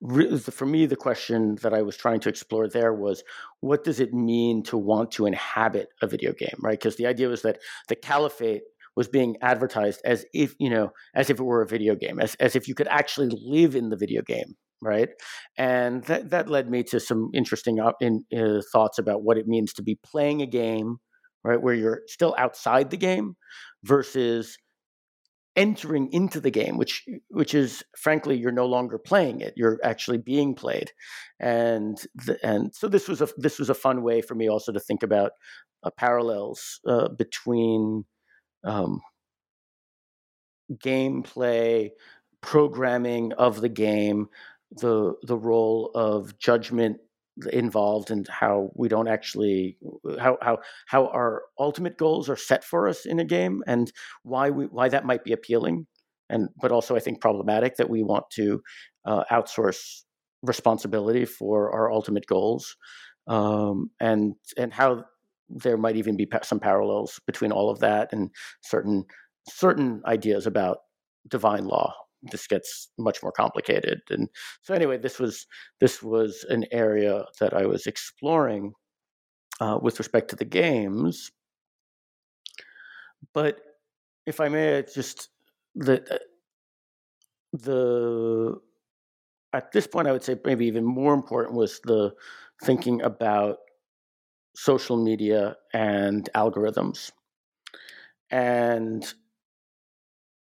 re- for me the question that i was trying to explore there was what does it mean to want to inhabit a video game right? Because the idea was that the caliphate was being advertised as if you know as if it were a video game as, as if you could actually live in the video game right? And that, that led me to some interesting in, uh, thoughts about what it means to be playing a game right where you're still outside the game versus entering into the game which which is frankly you're no longer playing it you're actually being played. And the, and so this was a this was a fun way for me also to think about uh, parallels uh, between um, gameplay programming of the game the the role of judgment involved and how we don't actually how how how our ultimate goals are set for us in a game and why we why that might be appealing. And but also I think problematic that we want to uh, outsource responsibility for our ultimate goals um, and and how there might even be some parallels between all of that and certain certain ideas about divine law this gets much more complicated. And so anyway this was this was an area that i was exploring uh, with respect to the games. But if i may just the uh, the at this point i would say maybe even more important was the thinking about social media and algorithms. And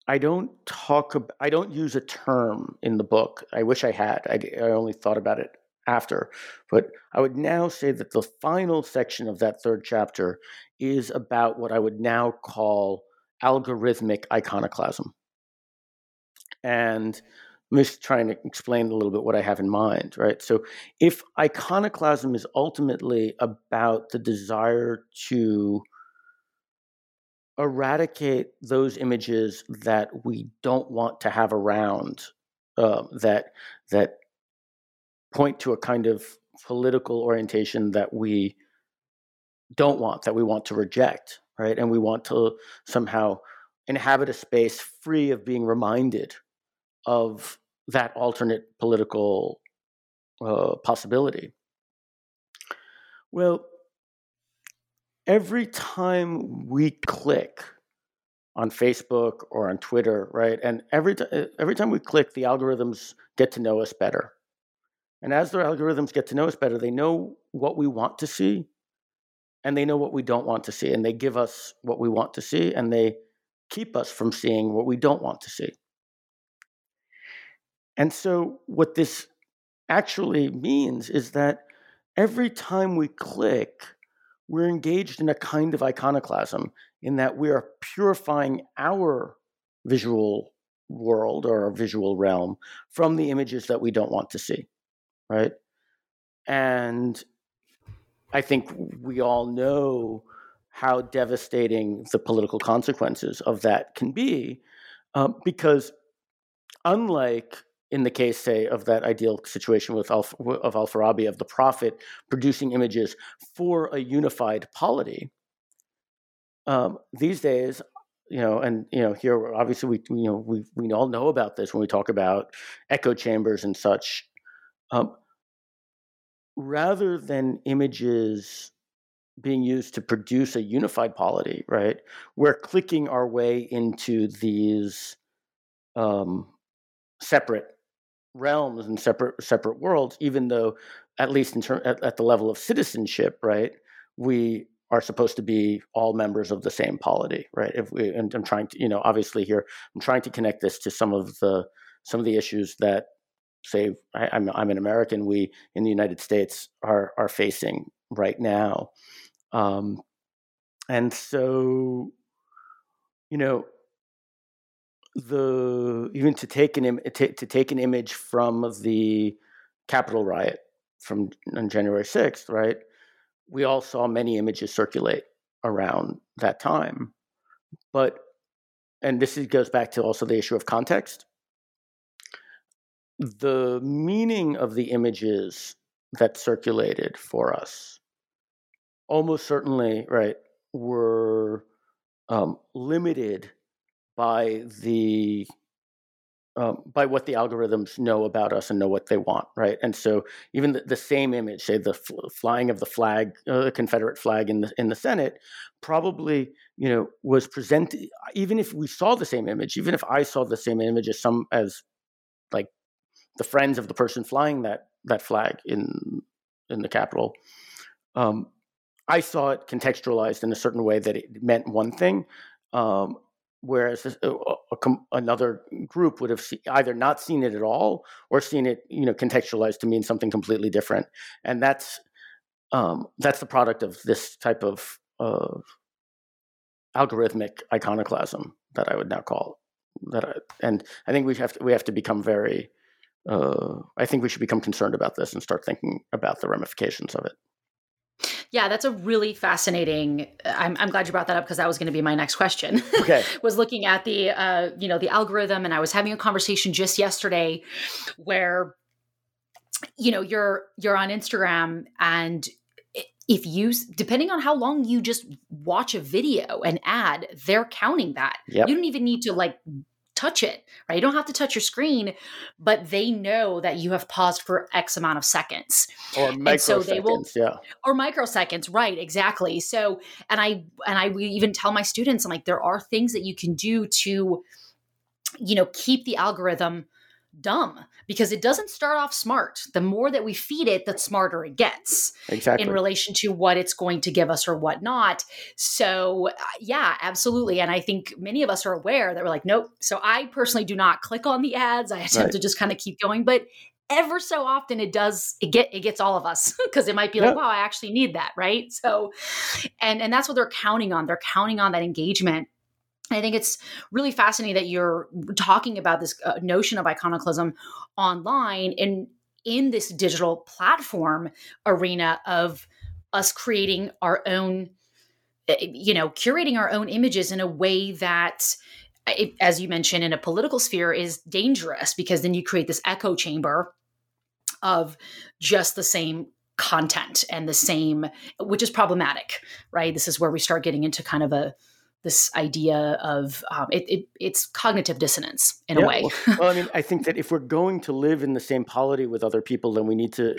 I don't talk. About, I don't use a term in the book. I wish I had. I, I only thought about it after, but I would now say that the final section of that third chapter is about what I would now call algorithmic iconoclasm. And I'm just trying to explain a little bit what I have in mind, right? So, if iconoclasm is ultimately about the desire to eradicate those images that we don't want to have around uh, that that point to a kind of political orientation that we don't want that we want to reject right? And we want to somehow inhabit a space free of being reminded of that alternate political uh, possibility. Well every time we click on Facebook or on Twitter, right? And every t- every time we click, the algorithms get to know us better. And as their algorithms get to know us better, they know what we want to see and they know what we don't want to see and they give us what we want to see and they keep us from seeing what we don't want to see. And so what this actually means is that every time we click, we're engaged in a kind of iconoclasm in that we are purifying our visual world or our visual realm from the images that we don't want to see, right? And I think we all know how devastating the political consequences of that can be, um, because unlike in the case, say, of that ideal situation with Al, of Al Farabi, of the prophet producing images for a unified polity, um, these days, you know, and you know, here obviously we you know we we all know about this when we talk about echo chambers and such. Um, rather than images being used to produce a unified polity, right? We're clicking our way into these um, separate realms and separate separate worlds, even though at least in term at, at the level of citizenship, right, we are supposed to be all members of the same polity, right? If we, and I'm trying to, you know, obviously here, I'm trying to connect this to some of the some of the issues that, say, I, I'm I'm an American, we in the United States are are facing right now, um, and so, you know, the even to take an Im- to, to take an image from the Capitol riot from on January 6th, right? We all saw many images circulate around that time. But and this goes back to also the issue of context. The meaning of the images that circulated for us almost certainly, right, were um, limited by the um, by what the algorithms know about us and know what they want, right? And so even the, the same image, say the fl- flying of the flag, uh, the Confederate flag in the in the Senate, probably you know was presented. Even if we saw the same image, even if I saw the same image as some as like the friends of the person flying that that flag in in the Capitol, um, I saw it contextualized in a certain way that it meant one thing. Um, whereas a, a, a, another group would have see, either not seen it at all or seen it you know contextualized to mean something completely different and that's um, that's the product of this type of uh, algorithmic iconoclasm that I would now call that I, and I think we have to, we have to become very uh, I think we should become concerned about this and start thinking about the ramifications of it. Yeah, that's a really fascinating. I'm, I'm glad you brought that up because that was going to be my next question. Okay, was looking at the uh, you know the algorithm, and I was having a conversation just yesterday where you know you're you're on Instagram and if you depending on how long you just watch a video an ad they're counting that yep. you don't even need to like touch it, right? You don't have to touch your screen, but they know that you have paused for X amount of seconds. Or microseconds, so they will, yeah. Or microseconds, right, exactly. So, and I, and I even tell my students, I'm like, there are things that you can do to, you know, keep the algorithm dumb because it doesn't start off smart. The more that we feed it, the smarter it gets exactly. in relation to what it's going to give us or what not. So, uh, yeah, absolutely. And I think many of us are aware that we're like, nope. So, I personally do not click on the ads. I attempt right. to just kind of keep going, but ever so often it does it get it gets all of us because it might be like wow i actually need that right so and and that's what they're counting on they're counting on that engagement I think it's really fascinating that you're talking about this uh, notion of iconoclasm online and in this digital platform arena of us creating our own, eh, you know, curating our own images in a way that, eh, as you mentioned, in a political sphere is dangerous because then you create this echo chamber of just the same content and the same, which is problematic, right? This is where we start getting into kind of a this idea of um, it, it, it's cognitive dissonance in yeah, a way. well, well, I mean, I think that if we're going to live in the same polity with other people, then we need to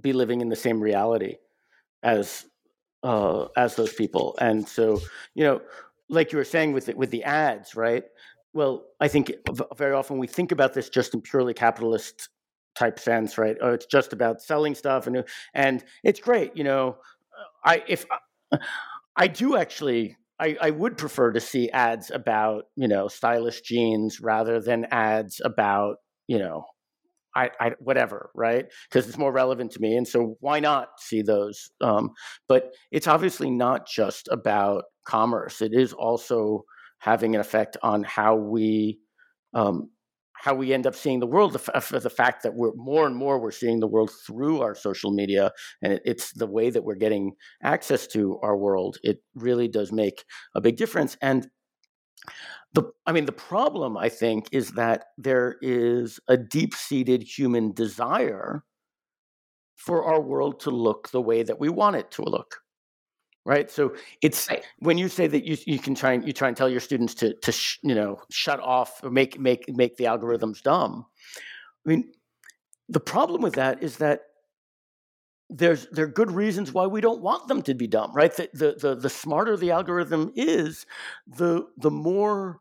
be living in the same reality as uh, as those people. And so, you know, like you were saying with the, with the ads, right? Well, I think very often we think about this just in purely capitalist type sense, right? Oh, it's just about selling stuff, and and it's great, you know. I if I do actually I, I would prefer to see ads about you know stylish jeans rather than ads about you know I, I whatever right? Because it's more relevant to me and so why not see those? Um, but it's obviously not just about commerce. It is also having an effect on how we um, how we end up seeing the world, the, uh, the fact that we're more and more we're seeing the world through our social media, and it, it's the way that we're getting access to our world. It really does make a big difference. And the, I mean, the problem I think is that there is a deep-seated human desire for our world to look the way that we want it to look right so it's right. when you say that you, you can try and you try and tell your students to to sh, you know shut off or make make make the algorithms dumb i mean the problem with that is that there's there are good reasons why we don't want them to be dumb right the the the, the smarter the algorithm is the the more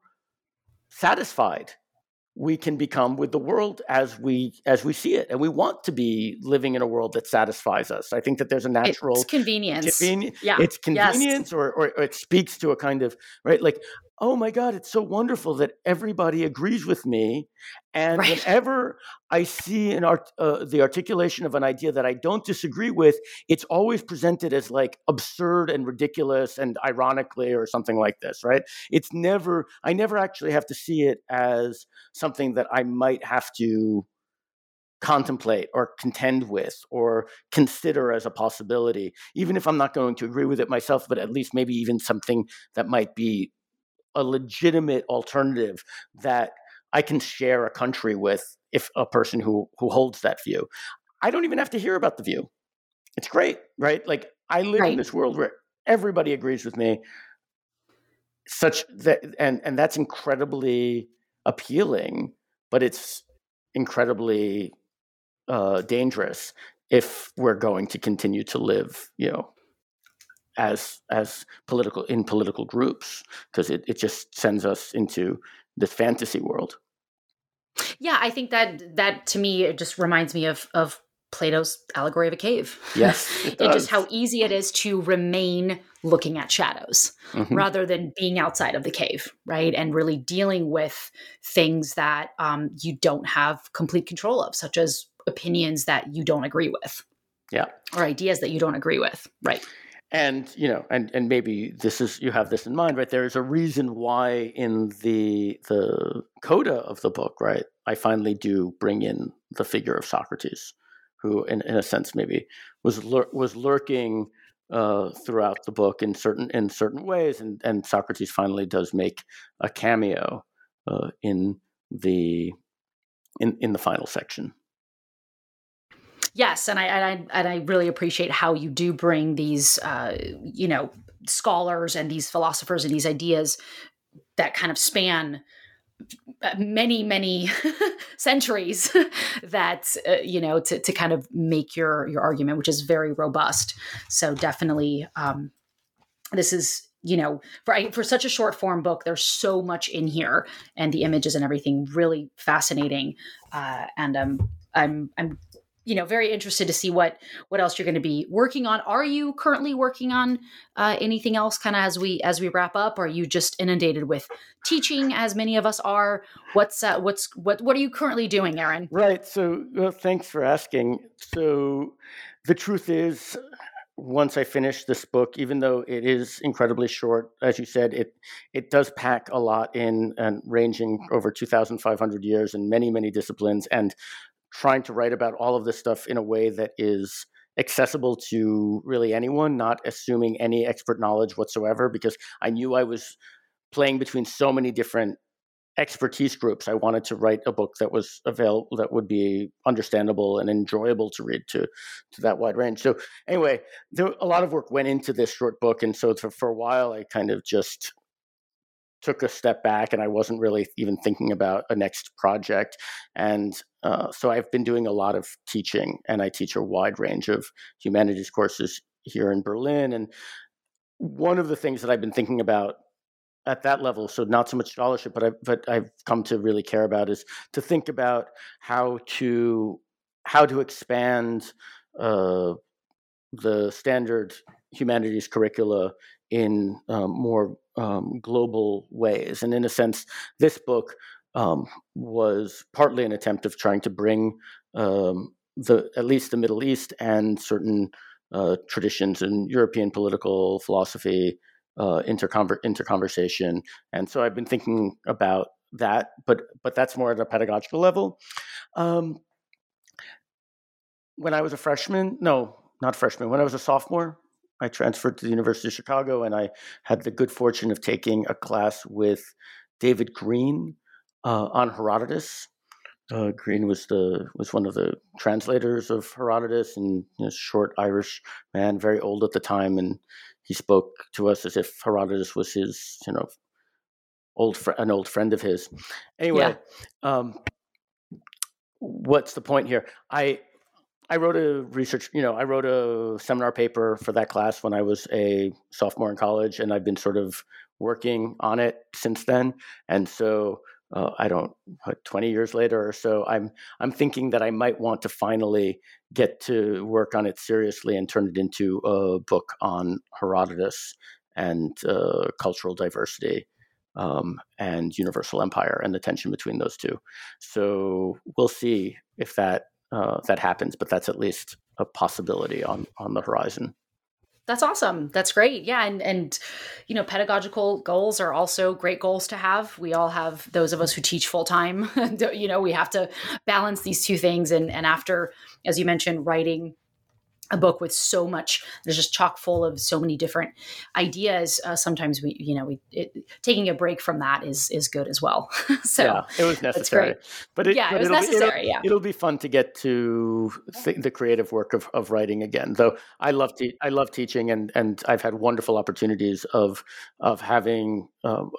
satisfied we can become with the world as we as we see it and we want to be living in a world that satisfies us. I think that there's a natural it's convenience. conveni- yeah. it's convenience yes. or, or, or it speaks to a kind of right like oh my God, it's so wonderful that everybody agrees with me. And right. whenever I see an art, uh, the articulation of an idea that I don't disagree with, it's always presented as like absurd and ridiculous and ironically or something like this, right? It's never, I never actually have to see it as something that I might have to contemplate or contend with or consider as a possibility, even if I'm not going to agree with it myself, but at least maybe even something that might be a legitimate alternative that I can share a country with if a person who who holds that view. I don't even have to hear about the view. It's great, right? Like I live right. in this world where everybody agrees with me. Such that and and that's incredibly appealing, but it's incredibly uh, dangerous if we're going to continue to live, you know, as as political in political groups because it, it just sends us into this fantasy world. Yeah i think that that to me it just reminds me of of plato's allegory of a cave. Yes it, and just how easy it is to remain looking at shadows mm-hmm. rather than being outside of the cave right? And really dealing with things that um, you don't have complete control of such as opinions that you don't agree with yeah. or ideas that you don't agree with. Right and you know and and maybe this is you have this in mind right? There is a reason why in the the coda of the book right i finally do bring in the figure of socrates who in, in a sense maybe was lur- was lurking uh, throughout the book in certain in certain ways. And and socrates finally does make a cameo uh, in the in in the final section Yes, and I, and I and I really appreciate how you do bring these, uh, you know, scholars and these philosophers and these ideas that kind of span uh, many many centuries that uh, you know to, to kind of make your your argument which is very robust. So definitely um this is you know for for such a short form book there's so much in here and the images and everything really fascinating. Uh and um i'm i'm you know very interested to see what what else you're going to be working on. Are you currently working on uh, anything else kind of as we as we wrap up? Are you just inundated with teaching as many of us are? What's uh, what's what what are you currently doing aaron right so well, thanks for asking. So the truth is once I finish this book, even though it is incredibly short, as you said, it it does pack a lot in and ranging over 2,500 years in many many disciplines, and trying to write about all of this stuff in a way that is accessible to really anyone, not assuming any expert knowledge whatsoever, because I knew I was playing between so many different expertise groups. I wanted to write a book that was available, that would be understandable and enjoyable to read to to that wide range. So anyway, there a lot of work went into this short book, and so for, for a while, I kind of just took a step back and I wasn't really even thinking about a next project. And uh, so I've been doing a lot of teaching, and I teach a wide range of humanities courses here in Berlin. And one of the things that I've been thinking about at that level, so not so much scholarship, but I, but I've come to really care about is to think about how to how to expand uh, the standard humanities curricula in um, more um, global ways. And in a sense, this book um, was partly an attempt of trying to bring um, the at least the Middle East and certain uh, traditions in European political philosophy uh, into, conver- into conversation. And so I've been thinking about that, but but that's more at a pedagogical level. Um, when I was a freshman, no, not freshman. When I was a sophomore, I transferred to the University of Chicago, and I had the good fortune of taking a class with David Grene uh, on Herodotus. Uh, Grene was the was one of the translators of Herodotus, and you know, short Irish man, very old at the time, and he spoke to us as if Herodotus was his, you know, old fr- an old friend of his. Anyway, yeah. um, what's the point here? I I wrote a research, you know, I wrote a seminar paper for that class when I was a sophomore in college, and I've been sort of working on it since then. And so uh, I don't, what, 20 years later or so, I'm, I'm thinking that I might want to finally get to work on it seriously and turn it into a book on Herodotus and uh, cultural diversity um, and universal empire and the tension between those two. So we'll see if that uh, that happens, but that's at least a possibility on on the horizon. That's awesome. That's great. Yeah, and and you know, pedagogical goals are also great goals to have. We all have those of us who teach full time. you know, we have to balance these two things. And and after, as you mentioned, writing a book with so much there's just chock full of so many different ideas. Uh, sometimes we you know we it, taking a break from that is is good as well. So yeah, it was necessary. But it, yeah but it was necessary be, it'll, yeah. it'll be fun to get to th- the creative work of, of writing again though i love te- i love teaching and and i've had wonderful opportunities of of having um,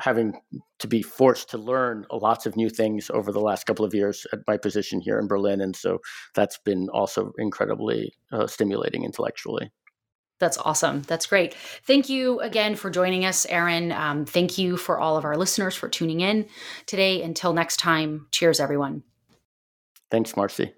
having to be forced to learn lots of new things over the last couple of years at my position here in Berlin. And so that's been also incredibly uh, stimulating intellectually. That's awesome. That's great. Thank you again for joining us, Aaron. Um, thank you for all of our listeners for tuning in today. Until next time, cheers, everyone. Thanks, Marci.